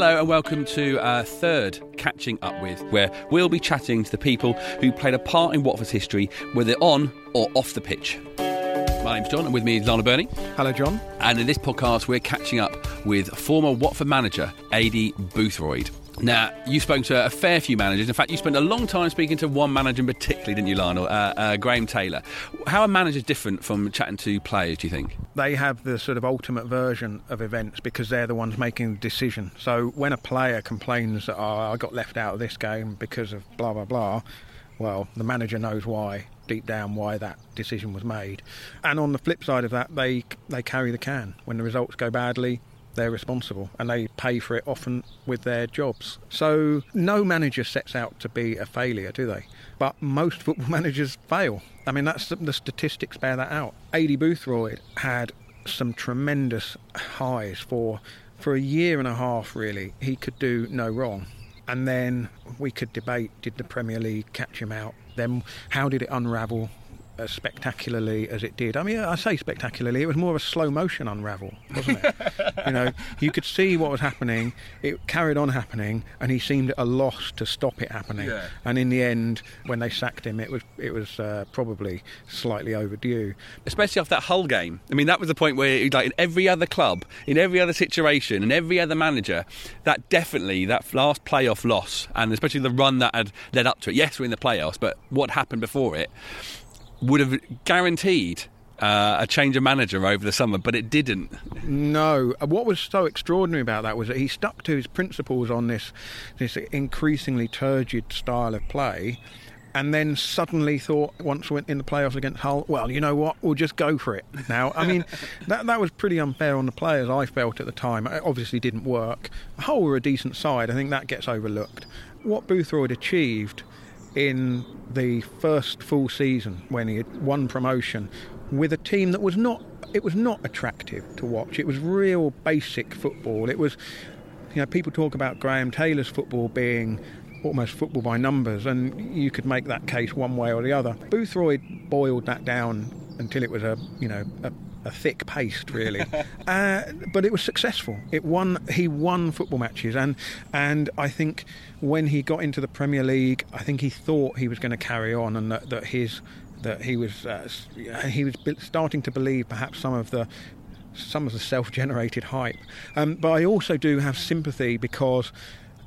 Hello and welcome to our third Catching Up With, where we'll be chatting to the people who played a part in Watford's history, whether on or off the pitch. My name's John, and with me is Lionel Birnie. Hello, John. And in this podcast, we're catching up with former Watford manager, Ady Boothroyd. Now, you've spoken to a fair few managers. In fact, you spent a long time speaking to one manager in particularly, didn't you, Lionel? Uh, uh, Graham Taylor. How are managers different from chatting to players, do you think? They have the sort of ultimate version of events because they're the ones making the decision. So when a player complains that, oh, I got left out of this game because of blah, blah, blah, well, the manager knows why, deep down, why that decision was made. And on the flip side of that, they, they carry the can. When the results go badly, they're responsible and they pay for it often with their jobs. So no manager sets out to be a failure, do they? But most football managers fail. I mean, that's the statistics bear that out. Ady Boothroyd had some tremendous highs for for a year and a half. Really, he could do no wrong. And then we could debate: did the Premier League catch him out? Then how did it unravel? As spectacularly as it did. I mean, I say spectacularly, it was more of a slow motion unravel, wasn't it? you know, you could see what was happening, it carried on happening, and he seemed at a loss to stop it happening. Yeah. And in the end, when they sacked him, it was it was uh, probably slightly overdue. Especially after that Hull game. I mean, that was the point where, like, in every other club, in every other situation, and every other manager, that definitely, that last playoff loss, and especially the run that had led up to it. Yes, we're in the playoffs, but what happened before it? Would have guaranteed uh, a change of manager over the summer, but it didn't. No. What was so extraordinary about that was that he stuck to his principles on this this increasingly turgid style of play. And then suddenly thought, once we went in the playoffs against Hull, well, you know what, we'll just go for it now. I mean, that that was pretty unfair on the players, I felt at the time. It obviously didn't work. Hull were a decent side, I think that gets overlooked. What Boothroyd achieved in the first full season when he had won promotion with a team that was not it was not attractive to watch. It was real basic football. It was you know people talk about Graham Taylor's football being almost football by numbers and you could make that case one way or the other. Boothroyd boiled that down until it was a you know a a thick paste, really. uh, but it was successful. It won. He won football matches, and and I think when he got into the Premier League, I think he thought he was going to carry on, and that, that his that he was uh, he was starting to believe perhaps some of the some of the self-generated hype. Um, but I also do have sympathy because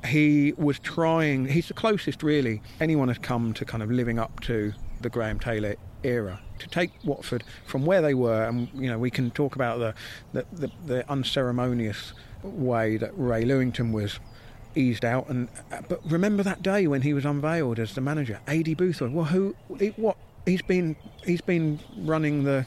he was trying. He's the closest, really, anyone has come to kind of living up to the Graham Taylor era to take Watford from where they were, and you know we can talk about the the, the, the unceremonious way that Ray Lewington was eased out, and uh, but remember that day when he was unveiled as the manager, Ady Boothroyd. Well, who what he's been he's been running the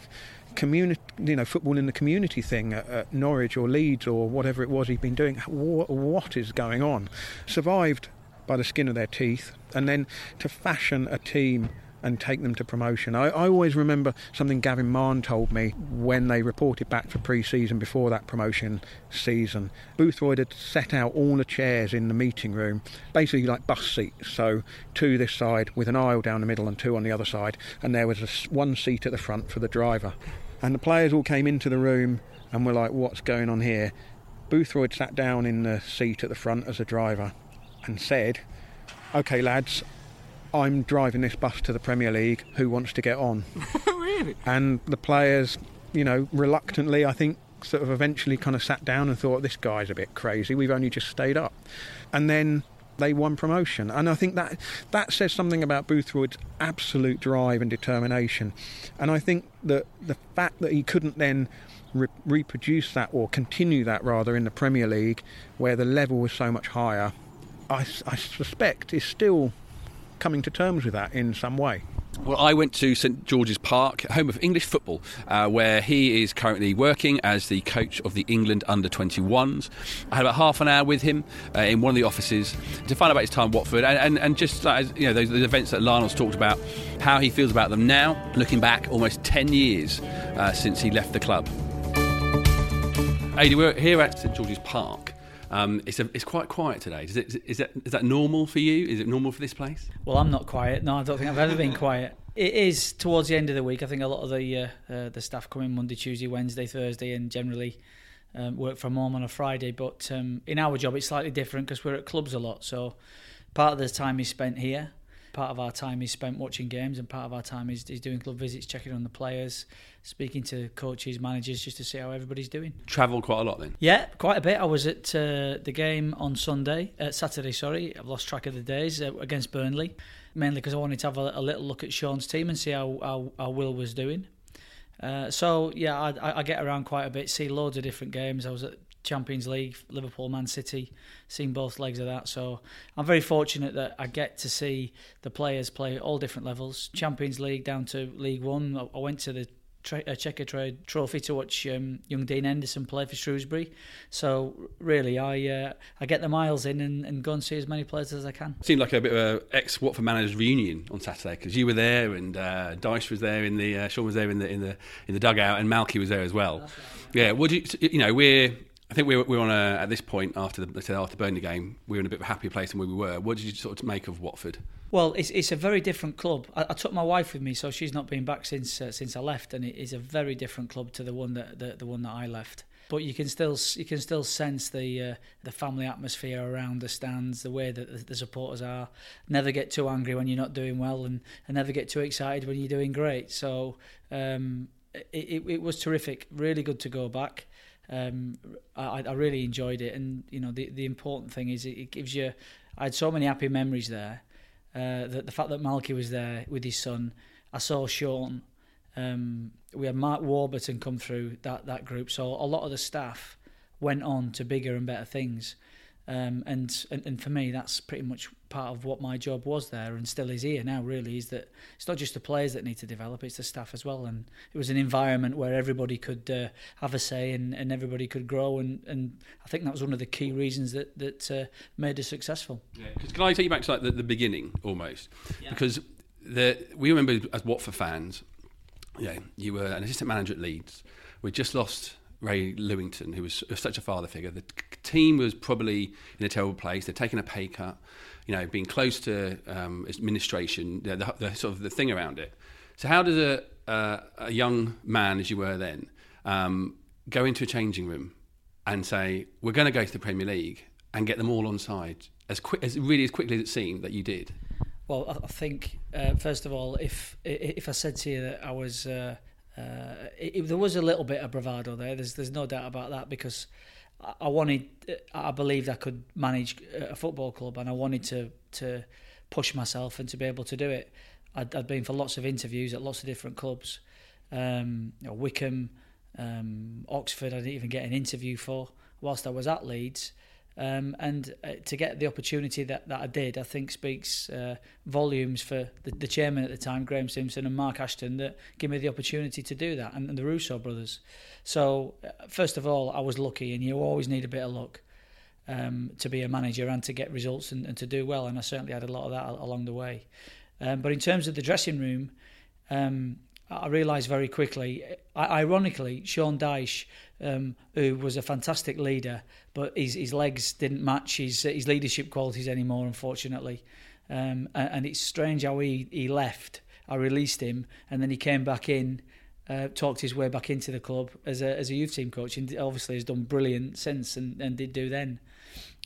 community, you know, football in the community thing at, at, Norwich or Leeds or whatever it was he'd been doing. What, what is going on? Survived by the skin of their teeth, and then to fashion a team and take them to promotion. I, I always remember something Gavin Mahon told me when they reported back for pre season before that promotion season. Boothroyd had set out all the chairs in the meeting room, basically like bus seats, so two this side with an aisle down the middle and two on the other side, and there was a, one seat at the front for the driver. And the players all came into the room and were like, What's going on here? Boothroyd sat down in the seat at the front as a driver and said, OK, lads, I'm driving this bus to the Premier League. Who wants to get on? really? And the players, you know, reluctantly, I think, sort of eventually kind of sat down and thought, this guy's a bit crazy. We've only just stayed up. And then they won promotion. And I think that that says something about Boothroyd's absolute drive and determination. And I think that the fact that he couldn't then re- reproduce that or continue that rather in the Premier League, where the level was so much higher, I, I suspect is still coming to terms with that in some way? Well, I went to St George's Park, home of English football, uh, where he is currently working as the coach of the England under 21s. I had about half an hour with him uh, in one of the offices to find out about his time at Watford and, and, and just like, you know those, those, events that Lionel's talked about, how he feels about them now, looking back almost 10 years uh, since he left the club. Ady, we're here at St George's Park. Um, it's, a, it's quite quiet today. Is, it, is, that, is that normal for you? Is it normal for this place? Well, I'm not quiet. No, I don't think I've ever been quiet. It is towards the end of the week. I think a lot of the uh, uh, the staff come in Monday, Tuesday, Wednesday, Thursday, and generally um, work from home on a Friday. But um, in our job, it's slightly different because we're at clubs a lot. So part of the time is spent here. Part of our time is spent watching games, and part of our time is, is doing club visits, checking on the players, speaking to coaches, managers, just to see how everybody's doing. Travel quite a lot then. Yeah, quite a bit. I was at uh, the game on Sunday, uh, Saturday. Sorry, I've lost track of the days uh, against Burnley, mainly because I wanted to have a, a, little look at Sean's team and see how, how, how Will was doing. Uh, so yeah, I, I, get around quite a bit, see loads of different games. I was at Champions League, Liverpool, Man City, seen both legs of that. So I'm very fortunate that I get to see the players play at all different levels. Champions League down to League One. I went to the tra- uh, Checkatrade Trophy to watch um, young Dean Henderson play for Shrewsbury. So really, I uh, I get the miles in and, and, go and see as many players as I can. Seemed like a bit of a ex Watford managers reunion on Saturday because you were there and uh, Dyche was there in the uh, Sean was there in the in the in the dugout and Malky was there as well. Right. Yeah, would you you know we're I think we were, we were on a, at this point after the after Burnley game, we were in a bit of a happier place than where we were. What did you sort of make of Watford? Well, it's it's a very different club. I, I took my wife with me, so she's not been back since uh, since I left, and it is a very different club to the one that the, the one that I left. But you can still you can still sense the uh, the family atmosphere around the stands, the way that the, the supporters are. Never get too angry when you're not doing well, and, and never get too excited when you're doing great. So um, it, it, it was terrific. Really good to go back um, I, I really enjoyed it. And you know, the the important thing is it, gives you. I had so many happy memories there. Uh, that the fact that Malky was there with his son, I saw Sean. Um, we had Mark Warburton come through that that group. So a lot of the staff went on to bigger and better things. Um, and, and and for me, that's pretty much part of what my job was there, and still is here now. Really, is that it's not just the players that need to develop; it's the staff as well. And it was an environment where everybody could uh, have a say and, and everybody could grow. And, and I think that was one of the key reasons that that uh, made us successful. Yeah. Can I take you back to like the, the beginning almost? Yeah. Because the, we remember as Watford fans, yeah, you were an assistant manager at Leeds. We just lost Ray Lewington, who was such a father figure. The team was probably in a terrible place. They'd taken a pay cut, you know, being close to um, administration, the, the, the, sort of the thing around it. So, how does a, uh, a young man, as you were then, um, go into a changing room and say, "We're going to go to the Premier League," and get them all on side as quick as really as quickly as it seemed that you did? Well, I think uh, first of all, if if I said to you that I was uh, uh, it, there was a little bit of bravado there. There's there's no doubt about that because I, I wanted, I believed I could manage a football club, and I wanted to to push myself and to be able to do it. I'd, I'd been for lots of interviews at lots of different clubs, um, you know, Wycombe, um, Oxford. I didn't even get an interview for whilst I was at Leeds. Um, and uh, to get the opportunity that, that I did, I think speaks uh, volumes for the, the, chairman at the time, Graham Simpson, and Mark Ashton, that gave me the opportunity to do that, and, and the Russo brothers. So, uh, first of all, I was lucky, and you always need a bit of luck um, to be a manager and to get results and, and, to do well, and I certainly had a lot of that along the way. Um, but in terms of the dressing room, um, I realised very quickly, ironically, Sean Dyche, um, who was a fantastic leader, but his, his legs didn't match his, his leadership qualities anymore, unfortunately. Um, and it's strange how he, he left. I released him, and then he came back in, uh, talked his way back into the club as a, as a youth team coach, and obviously has done brilliant since and, and did do then.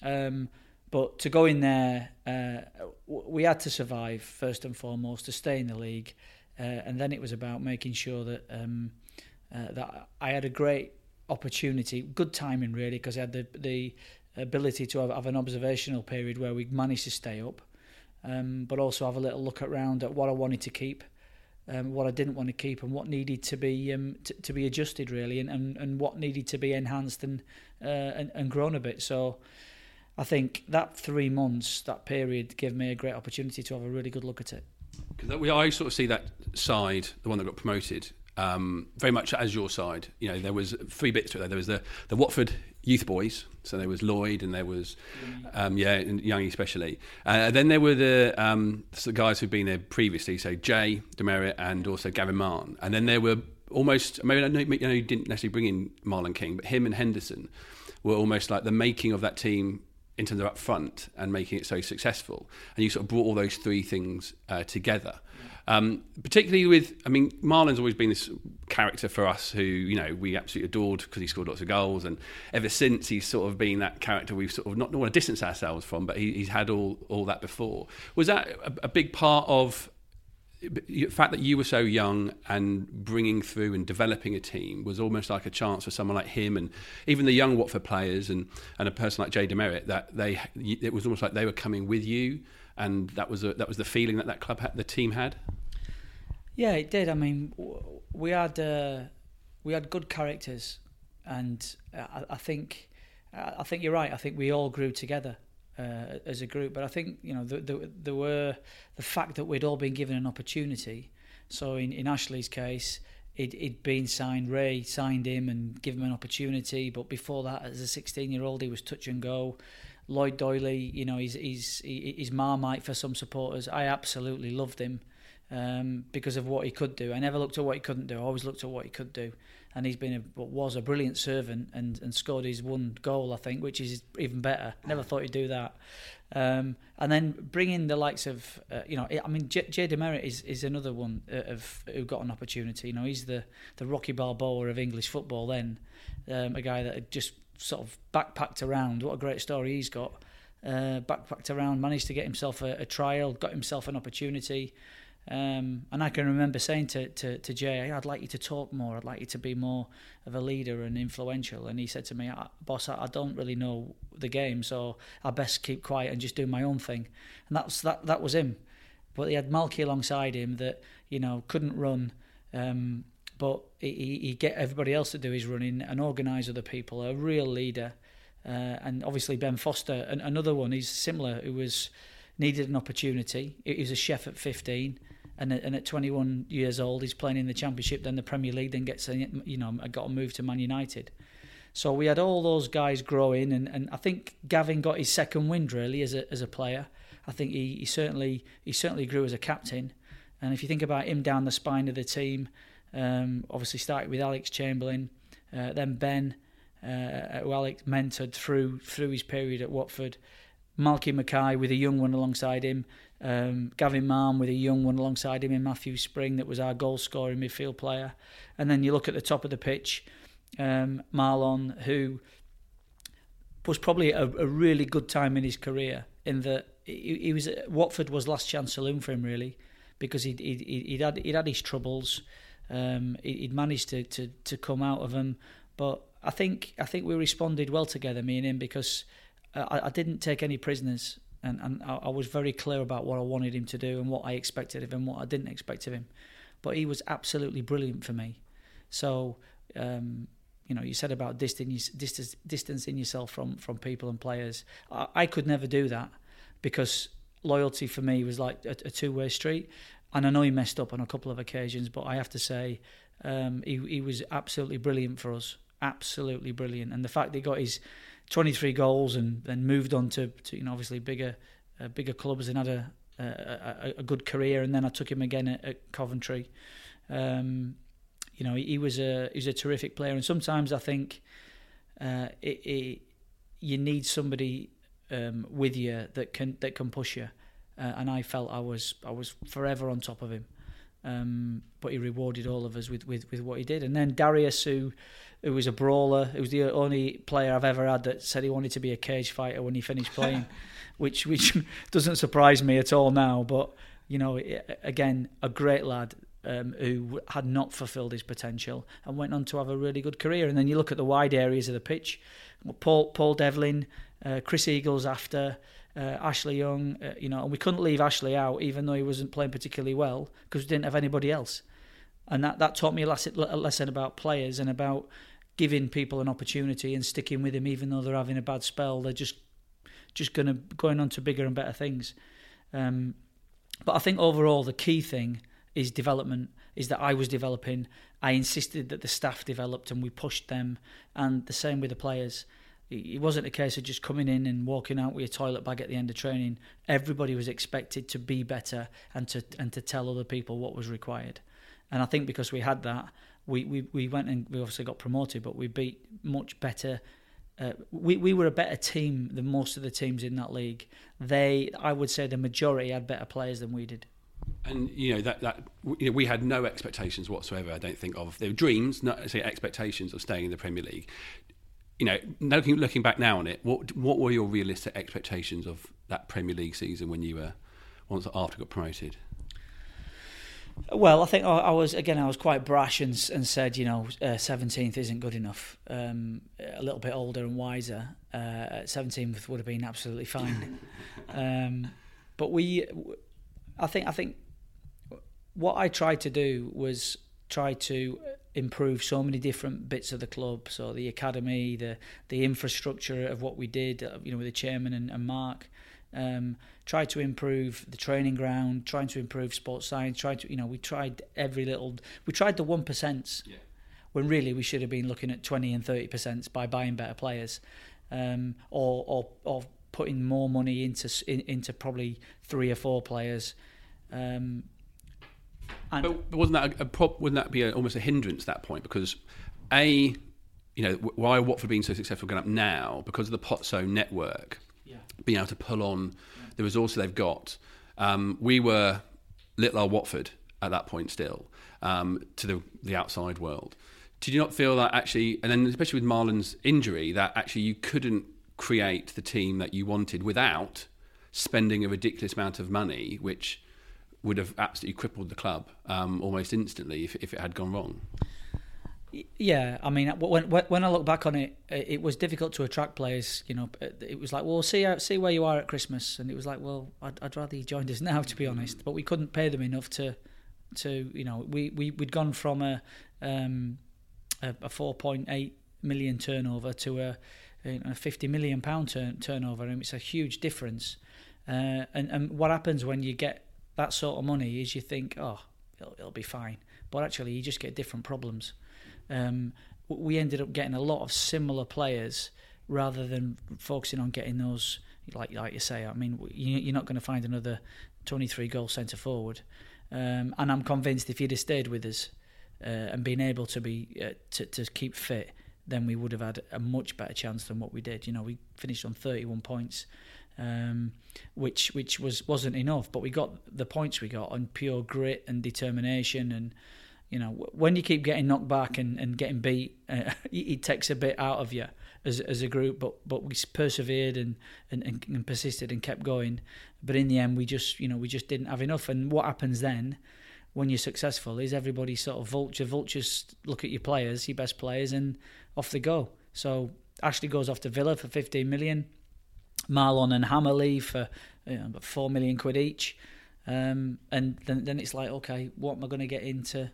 Um, but to go in there, uh, we had to survive first and foremost to stay in the league. Uh, and then it was about making sure that um, uh, that I had a great opportunity, good timing really, because I had the the ability to have, have an observational period where we managed to stay up, um, but also have a little look around at what I wanted to keep, um, what I didn't want to keep, and what needed to be um, t- to be adjusted really, and, and, and what needed to be enhanced and, uh, and and grown a bit. So. I think that three months, that period, gave me a great opportunity to have a really good look at it. Because I sort of see that side, the one that got promoted, um, very much as your side. You know, there was three bits to it. There was the, the Watford youth boys, so there was Lloyd and there was, um, yeah, and Young especially. Uh, then there were the, um, the guys who'd been there previously, so Jay DeMerit and also Gavin Mahon. And then there were almost, maybe I know, you know, you didn't necessarily bring in Marlon King, but him and Henderson were almost like the making of that team in terms of up front and making it so successful. And you sort of brought all those three things uh, together. Um, particularly with, I mean, Marlon's always been this character for us who, you know, we absolutely adored because he scored lots of goals. And ever since, he's sort of been that character we've sort of not, not want to distance ourselves from, but he, he's had all, all that before. Was that a, a big part of the fact that you were so young and bringing through and developing a team was almost like a chance for someone like him and even the young Watford players and, and a person like Jay DeMerit that they it was almost like they were coming with you and that was a, that was the feeling that that club had, the team had. Yeah, it did. I mean, we had uh, we had good characters, and I, I think I think you're right. I think we all grew together uh, as a group. But I think you know there, the, the were the fact that we'd all been given an opportunity. So in, in Ashley's case, it he'd been signed. Ray signed him and gave him an opportunity. But before that, as a 16 year old, he was touch and go. Lloyd Doyley, you know, he's he's he's marmite for some supporters. I absolutely loved him um, because of what he could do. I never looked at what he couldn't do. I always looked at what he could do and he's been a, was a brilliant servant and, and scored his one goal, I think, which is even better. Never thought he'd do that. Um, and then bringing the likes of, uh, you know, I mean, Jay, Jay DeMerit is, is another one of who got an opportunity. You know, he's the, the Rocky Balboa of English football then, um, a guy that had just sort of backpacked around. What a great story he's got. Uh, backpacked around, managed to get himself a, a trial, got himself an opportunity. Um, and I can remember saying to, to, to Jay, I'd like you to talk more. I'd like you to be more of a leader and influential. And he said to me, Boss, I, don't really know the game, so I best keep quiet and just do my own thing. And that's that. That was him. But he had Malky alongside him that you know couldn't run, um, but he, he get everybody else to do his running and organise other people. A real leader, uh, and obviously Ben Foster, another one. He's similar. Who was needed an opportunity. He was a chef at 15 and at, and at 21 years old he's playing in the championship then the premier league then gets you know got a move to man united so we had all those guys growing and, and i think gavin got his second wind really as a, as a player i think he, he certainly he certainly grew as a captain and if you think about him down the spine of the team um, obviously started with alec chamberlain uh, then ben uh, who alex mentored through through his period at watford. Malky Mackay with a young one alongside him, um, Gavin Mahon with a young one alongside him in Matthew Spring that was our goal scoring midfield player. And then you look at the top of the pitch, um, Marlon, who was probably a, a, really good time in his career in that he, he, was Watford was last chance saloon for him really because he'd, he'd, he'd had he'd had his troubles um, he'd managed to, to, to come out of them but I think I think we responded well together me and him because I, I didn't take any prisoners and, and I, I, was very clear about what I wanted him to do and what I expected of him, what I didn't expect of him. But he was absolutely brilliant for me. So, um, you know, you said about distancing, distance, distancing yourself from, from people and players. I, I could never do that because loyalty for me was like a, a two way street. And I know he messed up on a couple of occasions, but I have to say um, he, he was absolutely brilliant for us. Absolutely brilliant. And the fact that he got his 23 goals and then moved on to, to you know obviously bigger uh, bigger clubs and had a, a, a good career and then I took him again at, at Coventry. Um, you know he, he, was a he was a terrific player and sometimes I think uh, it, it, you need somebody um, with you that can that can push you. Uh, and I felt I was I was forever on top of him. Um, but he rewarded all of us with, with, with what he did. And then Darius, who who was a brawler, who was the only player I've ever had that said he wanted to be a cage fighter when he finished playing, which which doesn't surprise me at all now. But you know, again, a great lad. Um, who had not fulfilled his potential and went on to have a really good career. And then you look at the wide areas of the pitch, Paul Paul Devlin, uh, Chris Eagles after, uh, Ashley Young, uh, you know, and we couldn't leave Ashley out even though he wasn't playing particularly well because we didn't have anybody else. And that, that taught me a lesson, a lesson about players and about giving people an opportunity and sticking with them, even though they're having a bad spell. They're just just going to going on to bigger and better things. Um, but I think overall the key thing is development. Is that I was developing. I insisted that the staff developed and we pushed them, and the same with the players it wasn't a case of just coming in and walking out with your toilet bag at the end of training. Everybody was expected to be better and to and to tell other people what was required. And I think because we had that, we, we, we went and we obviously got promoted, but we beat much better uh, we we were a better team than most of the teams in that league. They, I would say, the majority had better players than we did. And you know that that you know, we had no expectations whatsoever. I don't think of they were dreams, not say expectations of staying in the Premier League. You know, looking looking back now on it, what what were your realistic expectations of that Premier League season when you were once after got promoted? Well, I think I was again. I was quite brash and, and said, you know, seventeenth uh, isn't good enough. Um, a little bit older and wiser, seventeenth uh, would have been absolutely fine. um, but we, I think, I think, what I tried to do was try to improve so many different bits of the club. So the academy, the the infrastructure of what we did, uh, you know, with the chairman and, and Mark. Um, tried to improve the training ground, trying to improve sports science, tried to, you know, we tried every little, we tried the 1%, yeah. when really we should have been looking at 20 and 30% by buying better players um, or, or, or putting more money into, in, into probably three or four players. Um, and but wasn't that a, a prop, wouldn't that be a, almost a hindrance at that point? Because A, you know, why Watford being so successful going up now because of the Pozzo network being able to pull on the resources they've got. Um, we were little old Watford at that point still um, to the, the outside world. Did you not feel that actually, and then especially with Marlon's injury, that actually you couldn't create the team that you wanted without spending a ridiculous amount of money, which would have absolutely crippled the club um, almost instantly if, if it had gone wrong? Yeah, I mean, when when I look back on it, it was difficult to attract players. You know, it was like, well, see see where you are at Christmas, and it was like, well, I'd, I'd rather you joined us now, to be honest. But we couldn't pay them enough to, to you know, we we we'd gone from a um, a, a four point eight million turnover to a, a fifty million pound turn, turnover, and it's a huge difference. Uh, and and what happens when you get that sort of money is you think, oh, it'll, it'll be fine, but actually you just get different problems um, we ended up getting a lot of similar players rather than focusing on getting those. Like like you say, I mean, you're not going to find another 23 goal centre forward. Um, and I'm convinced if you'd have stayed with us uh, and been able to be uh, to, to keep fit, then we would have had a much better chance than what we did. You know, we finished on 31 points, um, which which was wasn't enough, but we got the points we got on pure grit and determination and you know, when you keep getting knocked back and, and getting beat, uh, it takes a bit out of you as as a group. But but we persevered and, and, and, persisted and kept going. But in the end, we just you know we just didn't have enough. And what happens then? When you're successful, is everybody sort of vulture vultures look at your players, your best players, and off they go. So Ashley goes off to Villa for 15 million. Marlon and Hameur leave for you know, about four million quid each. Um, and then, then it's like, okay, what am I going to get into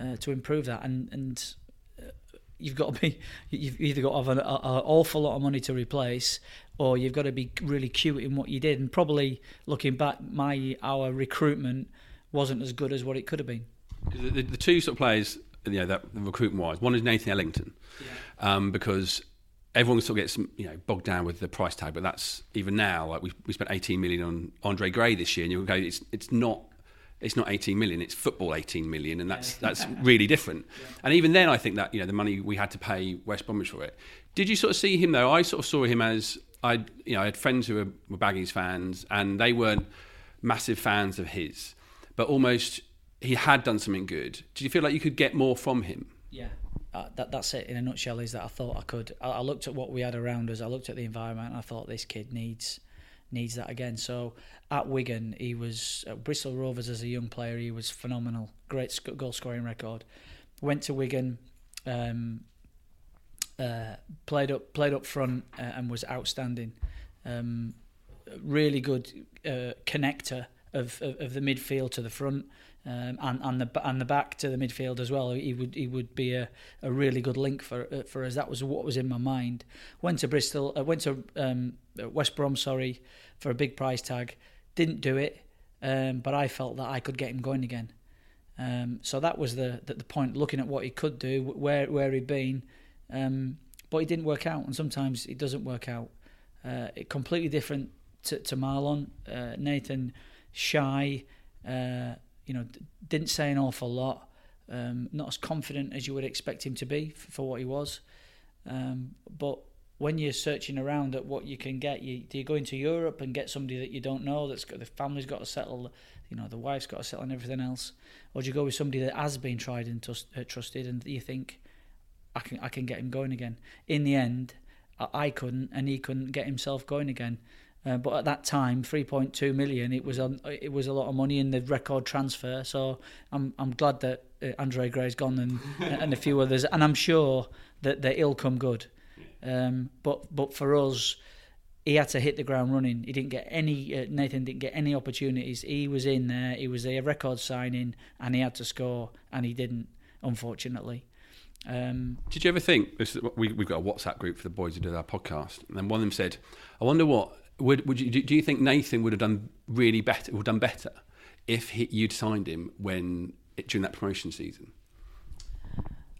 uh, to improve that. And and uh, you've got to be you've either got to have an, an, awful lot of money to replace, or you've got to be really cute in what you did. And probably looking back, my our recruitment wasn't as good as what it could have been. The, the, the two sort of players, you know, that recruitment wise, one is Nathan Ellington, yeah. um, because everyone still gets you know bogged down with the price tag, but that's even now like we we spent 18 million on Andre Gray this year, and you go it's it's not it's not 18 million it's football 18 million and that's that's really different. Yeah. and even then i think that you know the money we had to pay west bromwich for it. Did you sort of see him though? I sort of saw him as i you know i had friends who were, were baggies fans and they weren't massive fans of his but almost he had done something good. Did you feel like you could get more from him? Yeah uh, that, that's it in a nutshell is that i thought i could I, I looked at what we had around us i looked at the environment i thought this kid needs needs that again. So at Wigan, he was at Bristol Rovers as a young player. He was phenomenal, great sc- goal scoring record. Went to Wigan, um, uh, played up played up front uh, and was outstanding. Um, really good uh, connector of, of, of the midfield to the front. Um, and, and the and the back to the midfield as well. He would he would be a, a really good link for uh, for us. That was what was in my mind. Went to Bristol. Uh, went to um, West Brom. Sorry, for a big price tag. Didn't do it, um, but I felt that I could get him going again. Um, so that was the, the, the point. Looking at what he could do, where where he'd been, um, but it didn't work out. And sometimes it doesn't work out. Uh, it completely different to, to Marlon. Uh, Nathan shy. Uh, you know, didn't say an awful lot. Um, not as confident as you would expect him to be for, for what he was. Um, but when you're searching around at what you can get, you do you go into Europe and get somebody that you don't know that's got the family's got to settle, you know, the wife's got to settle and everything else, or do you go with somebody that has been tried and uh, trusted and you think I can I can get him going again? In the end, I, I couldn't and he couldn't get himself going again. Uh, but at that time, 3.2 million, it was a it was a lot of money in the record transfer. So I'm I'm glad that uh, Andre Gray's gone and and a few others, and I'm sure that that he'll come good. Um, but but for us, he had to hit the ground running. He didn't get any. Uh, Nathan didn't get any opportunities. He was in there. He was a record signing, and he had to score, and he didn't, unfortunately. Um, Did you ever think this is, we, we've got a WhatsApp group for the boys who do our podcast, and then one of them said, "I wonder what would would you do? You think Nathan would have done really better? Would have done better if he, you'd signed him when during that promotion season?"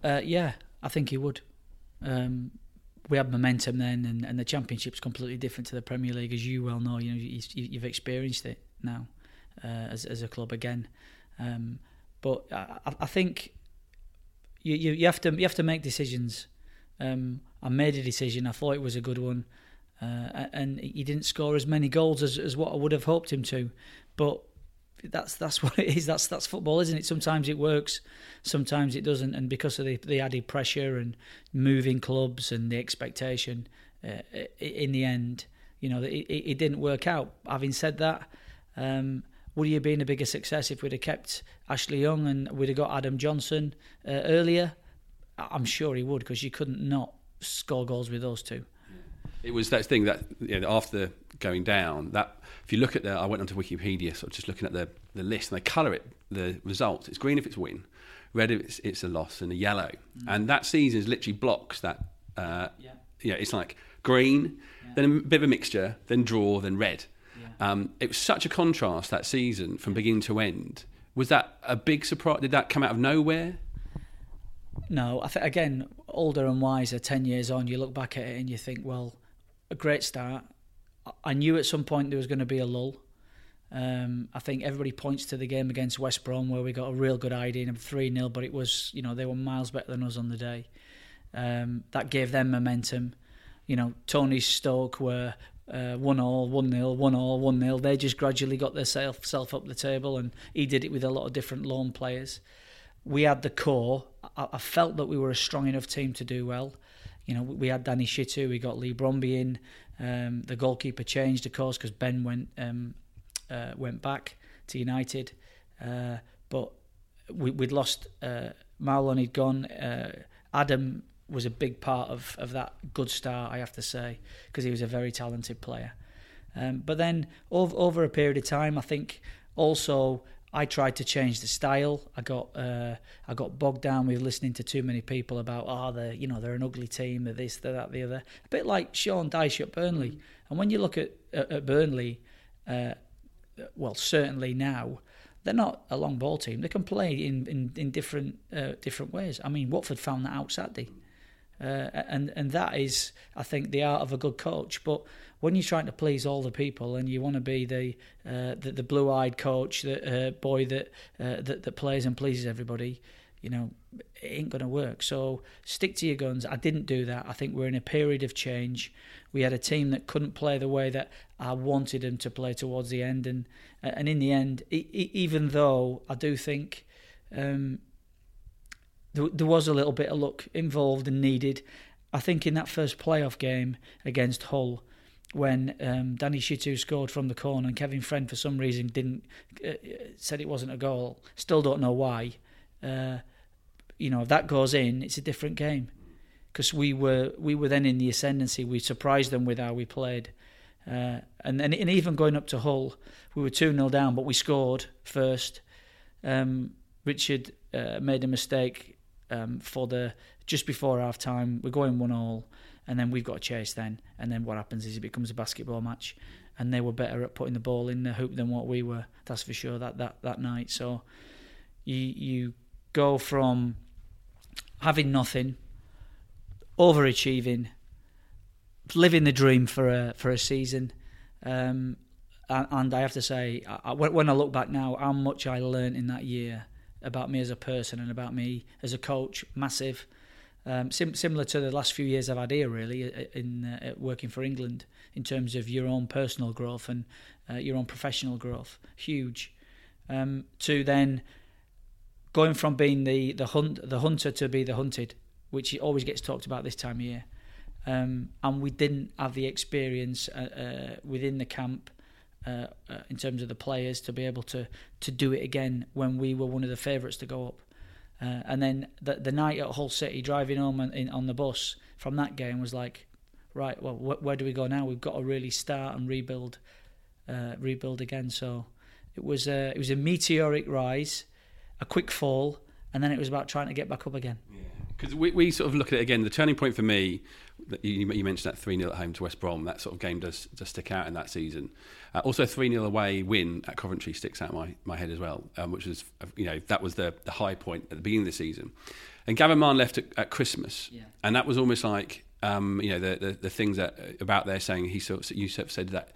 Uh, yeah, I think he would. Um, we had momentum then, and, and the championship's completely different to the Premier League, as you well know. You know, you, have experienced it now uh, as as a club again. Um, but I, I think you, you, you have to you have to make decisions. Um, I made a decision. I thought it was a good one, uh, and he didn't score as many goals as, as what I would have hoped him to. But that's that's what it is. That's that's football, isn't it? Sometimes it works, sometimes it doesn't, and because of the, the added pressure and moving clubs and the expectation, uh, in the end, you know, it, it, didn't work out. Having said that, um, would he have been a bigger success if we'd have kept Ashley Young and we'd have got Adam Johnson uh, earlier? I'm sure he would because you couldn't not score goals with those two. It was that thing that you know, after going down, that if you look at the, I went onto Wikipedia, sort of just looking at the, the list, and they colour it, the results. It's green if it's win, red if it's, it's a loss, and a yellow. Mm. And that season is literally blocks that. Uh, yeah. yeah, it's like green, yeah. then a bit of a mixture, then draw, then red. Yeah. Um, it was such a contrast that season from beginning to end. Was that a big surprise? Did that come out of nowhere? No, I think again, older and wiser, ten years on, you look back at it and you think, well, a great start. I knew at some point there was going to be a lull. Um, I think everybody points to the game against West Brom where we got a real good idea of 3 0, but it was, you know, they were miles better than us on the day. Um, that gave them momentum. You know, Tony Stoke were uh, 1 all, 1 0, 1 all, 1 0. They just gradually got their self, self up the table, and he did it with a lot of different loan players. We had the core. I, I felt that we were a strong enough team to do well. You know, we had Danny Shittu, we got Leigh Bromby in. Um, the goalkeeper changed, of course, because Ben went um, uh, went back to United. Uh, but we, would lost uh, Marlon, he'd gone. Uh, Adam was a big part of, of that good start, I have to say, because he was a very talented player. Um, but then over, over a period of time, I think also I tried to change the style. I got uh, I got bogged down with listening to too many people about oh they you know they're an ugly team they're this they're that the other a bit like Sean Dyche at Burnley. And when you look at at, at Burnley, uh, well certainly now they're not a long ball team. They can play in in, in different uh, different ways. I mean Watford found that out Saturday. Uh, and and that is, I think, the art of a good coach. But when you're trying to please all the people and you want to be the uh, the, the blue-eyed coach, the uh, boy that, uh, that that plays and pleases everybody, you know, it ain't going to work. So stick to your guns. I didn't do that. I think we're in a period of change. We had a team that couldn't play the way that I wanted them to play towards the end, and and in the end, even though I do think. Um, there, there was a little bit of luck involved and needed. I think in that first playoff game against Hull, when um, Danny Shittu scored from the corner and Kevin Friend for some reason didn't uh, said it wasn't a goal. Still don't know why. Uh, you know, if that goes in, it's a different game because we were we were then in the ascendancy. We surprised them with how we played, uh, and, and and even going up to Hull, we were two 0 down, but we scored first. Um, Richard uh, made a mistake um, for the just before half time. We're going one all, and then we've got a chase then. And then what happens is it becomes a basketball match, and they were better at putting the ball in the hoop than what we were. That's for sure. That that that night. So you you go from having nothing, overachieving, living the dream for a for a season. Um, and, I have to say, when I look back now, how much I learned in that year about me as a person and about me as a coach, massive. Um, sim- similar to the last few years I've had here, really, in uh, working for England, in terms of your own personal growth and uh, your own professional growth, huge. Um, to then going from being the the hunt the hunter to be the hunted, which always gets talked about this time of year. Um, and we didn't have the experience uh, uh, within the camp uh, uh, in terms of the players to be able to to do it again when we were one of the favourites to go up. Uh, and then the, the night at Hull City, driving home on, in, on the bus from that game was like, right, well, wh- where do we go now? We've got to really start and rebuild, uh, rebuild again. So it was a, it was a meteoric rise, a quick fall, and then it was about trying to get back up again. Because we, we sort of look at it again. The turning point for me, you, you mentioned that 3 0 at home to West Brom, that sort of game does, does stick out in that season. Uh, also, 3 0 away win at Coventry sticks out my, my head as well, um, which was, you know, that was the, the high point at the beginning of the season. And Gavin Mahon left at, at Christmas, Yeah. and that was almost like, um, you know, the, the, the things that about there saying he sort of, you sort of said that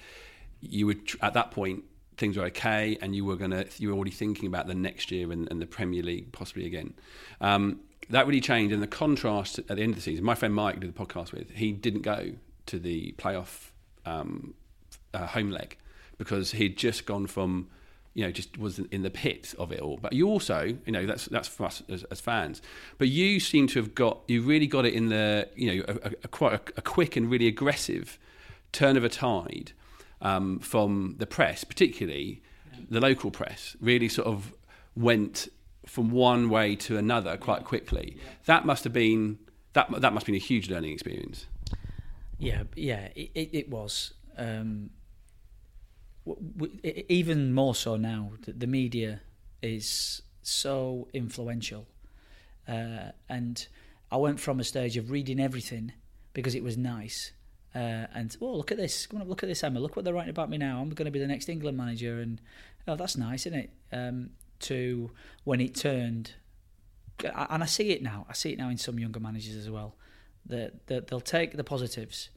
you would, at that point, things were okay, and you were gonna, you were already thinking about the next year and, and the Premier League possibly again. Um, that really changed, and the contrast at the end of the season. My friend Mike, did the podcast with, he didn't go to the playoff um, uh, home leg because he'd just gone from, you know, just was in the pit of it all. But you also, you know, that's that's for us as, as fans. But you seem to have got, you really got it in the, you know, a, a quite a, a quick and really aggressive turn of a tide um, from the press, particularly the local press, really sort of went from one way to another quite quickly. That must have been that that must have been a huge learning experience. Yeah, yeah, it, it, it was. Um, even more so now, the, the media is so influential. Uh, and I went from a stage of reading everything because it was nice. Uh, and oh, look at this! Come on, look at this, Emma. Look what they're writing about me now. I'm going to be the next England manager, and oh, that's nice, isn't it? Um, to when it turned, and I see it now. I see it now in some younger managers as well. That that they'll take the positives,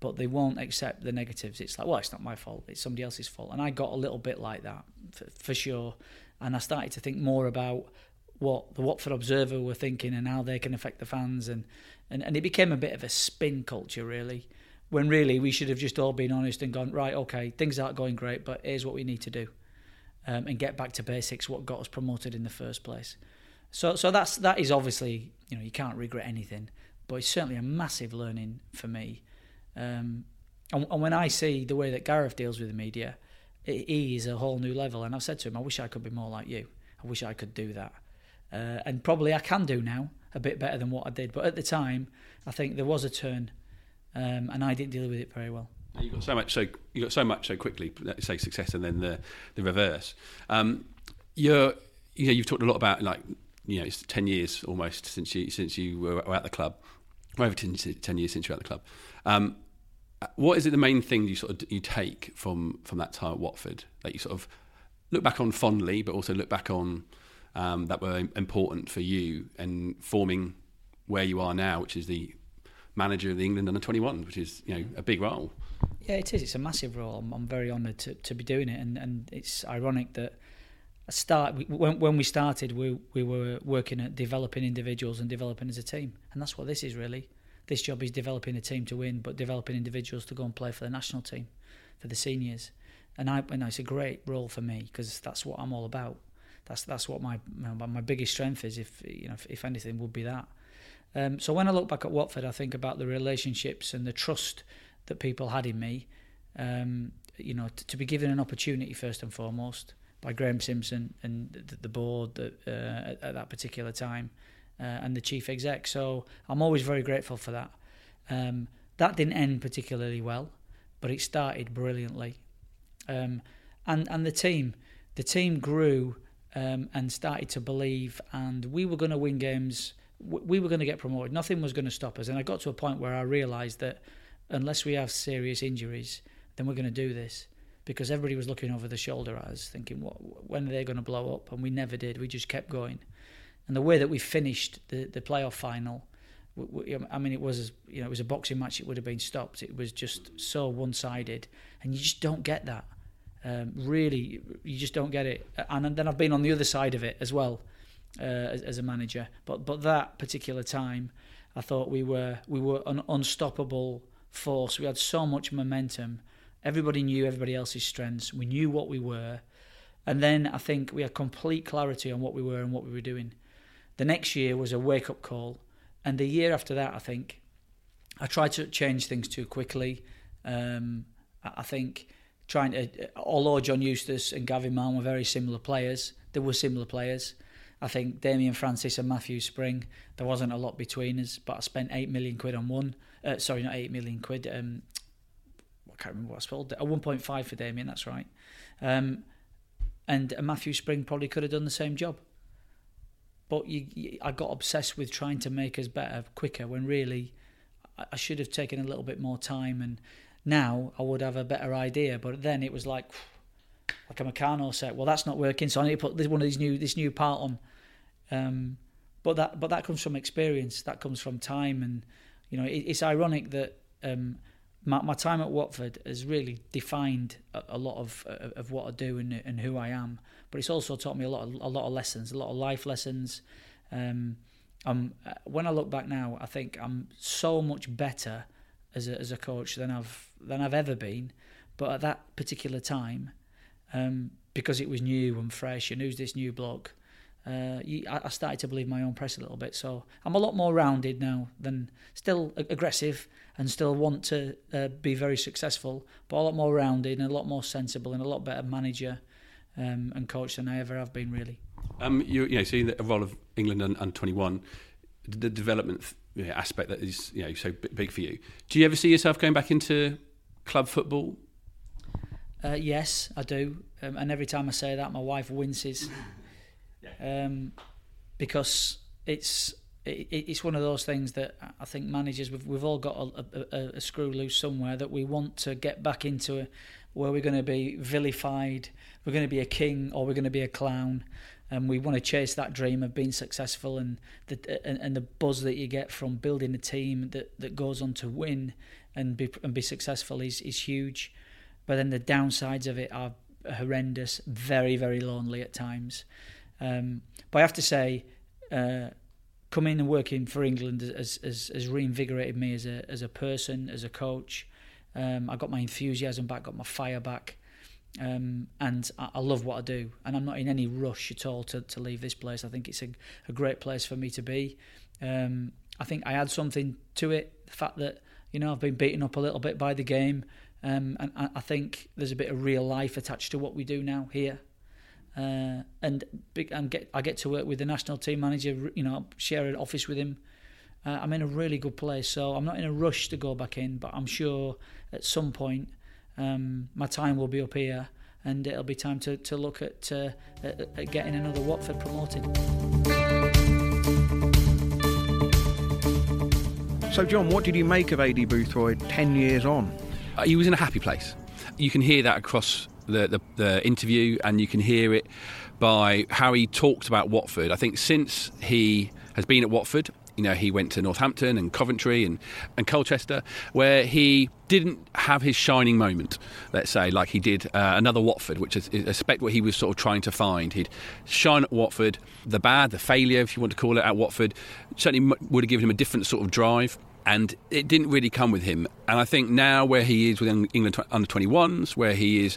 but they won't accept the negatives. It's like, well, it's not my fault. It's somebody else's fault. And I got a little bit like that for, for sure. And I started to think more about what the Watford Observer were thinking and how they can affect the fans, and and, and it became a bit of a spin culture really. When really we should have just all been honest and gone right. Okay, things aren't going great, but here's what we need to do, um, and get back to basics. What got us promoted in the first place. So so that's that is obviously you know you can't regret anything, but it's certainly a massive learning for me. Um, and, and when I see the way that Gareth deals with the media, it is a whole new level. And I've said to him, I wish I could be more like you. I wish I could do that. Uh, and probably I can do now a bit better than what I did. But at the time, I think there was a turn, um, and I didn't deal with it very well. You got so much so you got so much so quickly. Say success, and then the the reverse. Um, you're you know you've talked a lot about like you know it's ten years almost since you since you were at the club, over 10, 10 years since you were at the club. Um, what is it the main thing you sort of you take from from that time at Watford that you sort of look back on fondly, but also look back on um, that were important for you and forming where you are now, which is the manager of the England under 21, which is you know a big role. Yeah, it is. It's a massive role. I'm, I'm very honoured to, to be doing it, and, and it's ironic that I start when when we started, we we were working at developing individuals and developing as a team, and that's what this is really. This job is developing a team to win, but developing individuals to go and play for the national team, for the seniors, and I you know it's a great role for me because that's what I'm all about. That's that's what my my biggest strength is. If you know, if, if anything, would be that. Um, so when I look back at Watford, I think about the relationships and the trust that people had in me. Um, you know, to, to be given an opportunity first and foremost by Graham Simpson and the, the board that, uh, at, at that particular time, uh, and the chief exec. So I'm always very grateful for that. Um, that didn't end particularly well, but it started brilliantly. Um, and and the team, the team grew um, and started to believe, and we were going to win games. We were going to get promoted. Nothing was going to stop us. And I got to a point where I realised that unless we have serious injuries, then we're going to do this. Because everybody was looking over the shoulder at us, thinking, "What? When are they going to blow up?" And we never did. We just kept going. And the way that we finished the the playoff final, I mean, it was you know it was a boxing match. It would have been stopped. It was just so one sided, and you just don't get that. Um, really, you just don't get it. And then I've been on the other side of it as well uh, as, as, a manager. But but that particular time, I thought we were we were an unstoppable force. We had so much momentum. Everybody knew everybody else's strengths. We knew what we were. And then I think we had complete clarity on what we were and what we were doing. The next year was a wake up call. And the year after that, I think I tried to change things too quickly. Um, I think trying to, although John Eustace and Gavin Mahon were very similar players, they were similar players. I think Damien Francis and Matthew Spring, there wasn't a lot between us, but I spent 8 million quid on one. Uh, sorry, not 8 million quid. Um, I can't remember what I spelled. A 1.5 for Damien, that's right. Um, and Matthew Spring probably could have done the same job. But you, you, I got obsessed with trying to make us better quicker when really I, I should have taken a little bit more time. And now I would have a better idea. But then it was like, like a Meccano set. Well, that's not working, so I need to put this one of these new this new part on. Um, but that but that comes from experience. That comes from time, and you know it, it's ironic that um, my, my time at Watford has really defined a, a lot of of what I do and, and who I am. But it's also taught me a lot of, a lot of lessons, a lot of life lessons. Um, I'm, uh, when I look back now, I think I'm so much better as a, as a coach than I've than I've ever been. But at that particular time, um, because it was new and fresh, and who's this new bloke? Uh, I started to believe my own press a little bit. So I'm a lot more rounded now than still aggressive and still want to uh, be very successful, but a lot more rounded and a lot more sensible and a lot better manager um, and coach than I ever have been, really. Um, you, you know, seeing the role of England under 21, the development aspect that is you know so big for you. Do you ever see yourself going back into club football uh, yes, I do. Um, and every time I say that, my wife winces. Um, because it's it, it's one of those things that I think managers we've we've all got a, a, a screw loose somewhere that we want to get back into a, where we're going to be vilified, we're going to be a king or we're going to be a clown, and we want to chase that dream of being successful and the and, and the buzz that you get from building a team that, that goes on to win and be and be successful is is huge. But then the downsides of it are horrendous, very, very lonely at times. Um, but I have to say, uh, coming and working for England has, has, has reinvigorated me as a as a person, as a coach. Um, I got my enthusiasm back, got my fire back, um, and I, I, love what I do. And I'm not in any rush at all to, to leave this place. I think it's a, a great place for me to be. Um, I think I add something to it. The fact that you know I've been beaten up a little bit by the game. Um, and I, I think there's a bit of real life attached to what we do now here. Uh, and big, and get I get to work with the national team manager. You know, share an office with him. Uh, I'm in a really good place, so I'm not in a rush to go back in. But I'm sure at some point um, my time will be up here, and it'll be time to, to look at, uh, at, at getting another Watford promoted. So, John, what did you make of Aidy Boothroyd ten years on? Uh, he was in a happy place. You can hear that across the, the, the, interview, and you can hear it by how he talked about Watford. I think since he has been at Watford, you know, he went to Northampton and Coventry and, and Colchester, where he didn't have his shining moment, let's say, like he did uh, another Watford, which is, I expect what he was sort of trying to find. He'd shine at Watford, the bad, the failure, if you want to call it, at Watford, certainly would have given him a different sort of drive and it didn't really come with him. And I think now where he is with England under 21s, where he is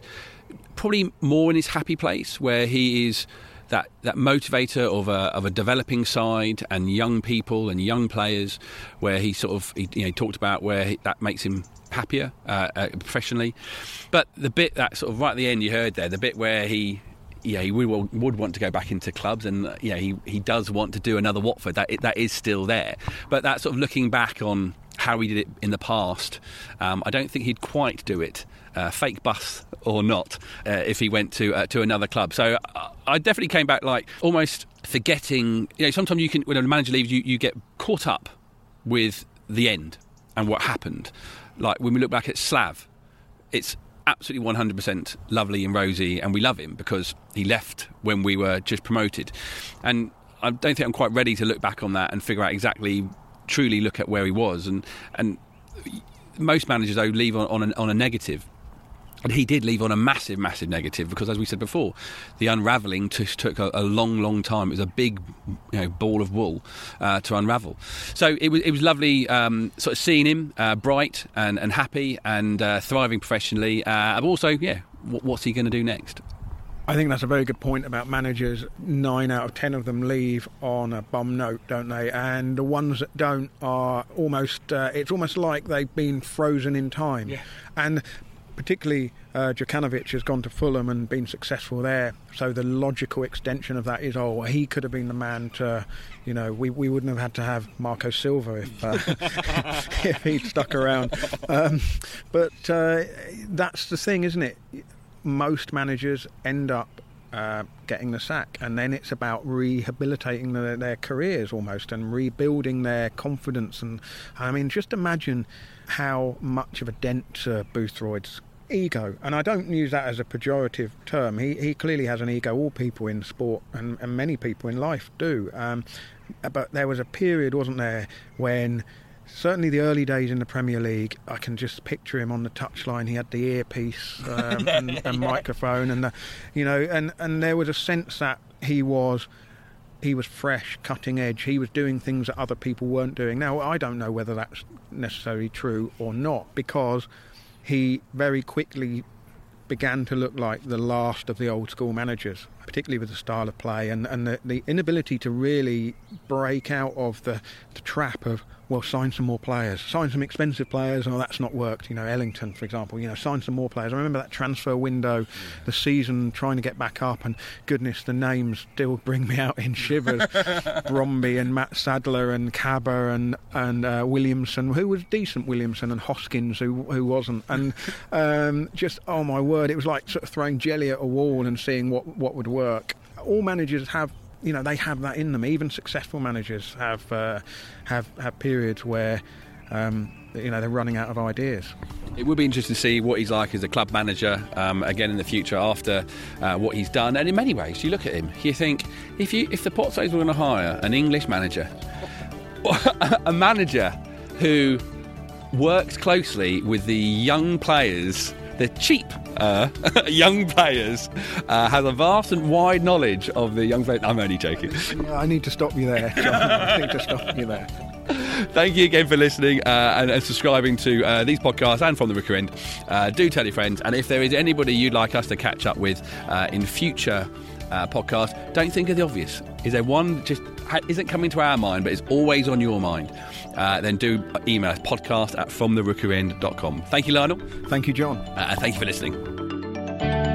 probably more in his happy place, where he is that, that motivator of a, of a developing side and young people and young players, where he sort of he, you know, talked about where he, that makes him happier uh, uh, professionally. But the bit that sort of right at the end you heard there, the bit where he yeah, he would, would want to go back into clubs, and yeah, he, he does want to do another Watford. That that is still there, but that sort of looking back on how he did it in the past, um, I don't think he'd quite do it, uh, fake bus or not, uh, if he went to uh, to another club. So uh, I definitely came back like almost forgetting. You know, sometimes you can when a manager leaves, you you get caught up with the end and what happened. Like when we look back at Slav, it's absolutely 100% lovely and rosy, and we love him because he left when we were just promoted. And I don't think I'm quite ready to look back on that and figure out exactly, truly look at where he was. And and most managers though leave on on a, on a negative. And he did leave on a massive, massive negative because, as we said before, the unravelling t- took a, a, long, long time. It was a big, you know, ball of wool uh, to unravel. So it was, it was lovely, um, sort of seeing him uh, bright and, and happy and uh, thriving professionally. Uh, but also, yeah, what, what's he going to do next? I think that's a very good point about managers. Nine out of ten of them leave on a bum note, don't they? And the ones that don't are almost, uh, it's almost like they've been frozen in time. Yeah. And particularly uh, Jokanovic has gone to Fulham and been successful there. So the logical extension of that is, oh, he could have been the man to, you know, we, we wouldn't have had to have Marco Silva if uh, if he'd stuck around. Um, but uh, that's the thing, isn't it? Most managers end up uh, getting the sack, and then it's about rehabilitating the, their careers almost and rebuilding their confidence. And I mean, just imagine how much of a dent uh, Boothroyd's ego, and I don't use that as a pejorative term. He he clearly has an ego. All people in sport and, and many people in life do. Um, but there was a period, wasn't there, when certainly the early days in the Premier League, I can just picture him on the touchline. He had the earpiece um, and, and yeah. microphone, and the, you know, and and there was a sense that he was he was fresh, cutting edge. He was doing things that other people weren't doing. Now I don't know whether that's necessarily true or not because he very quickly began to look like the last of the old school managers, particularly with the style of play and, and the, the inability to really break out of the, the trap of well, sign some more players, sign some expensive players. Oh, that's not worked. You know, Ellington, for example. You know, sign some more players. I remember that transfer window, the season trying to get back up, and goodness, the names still bring me out in shivers. Bromby and Matt Sadler and Kabba and and uh, Williamson, who was decent, Williamson and Hoskins, who who wasn't, and um, just oh my word, it was like sort of throwing jelly at a wall and seeing what what would work. All managers have you know they have that in them. Even successful managers have uh, have have periods where um, you know they're running out of ideas. It would be interesting to see what he's like as a club manager um, again in the future after uh, what he's done. And in many ways, you look at him, you think if you if the Pozzos were going to hire an English manager, a manager who works closely with the young players the cheap uh, young players, uh, has a vast and wide knowledge of the young players. I'm only joking. I need to stop you there, John. I need to stop you there. Thank you again for listening uh, and, and, subscribing to uh, these podcasts and from the Rookery End. Uh, do tell your friends, and if there is anybody you'd like us to catch up with uh, in future uh, podcasts, don't think of the obvious. Is there one just isn't coming to our mind, but is always on your mind? Uh, then do email us podcast at fromtherookeryend.com. Thank you, Lionel. Thank you, John. thank you for listening.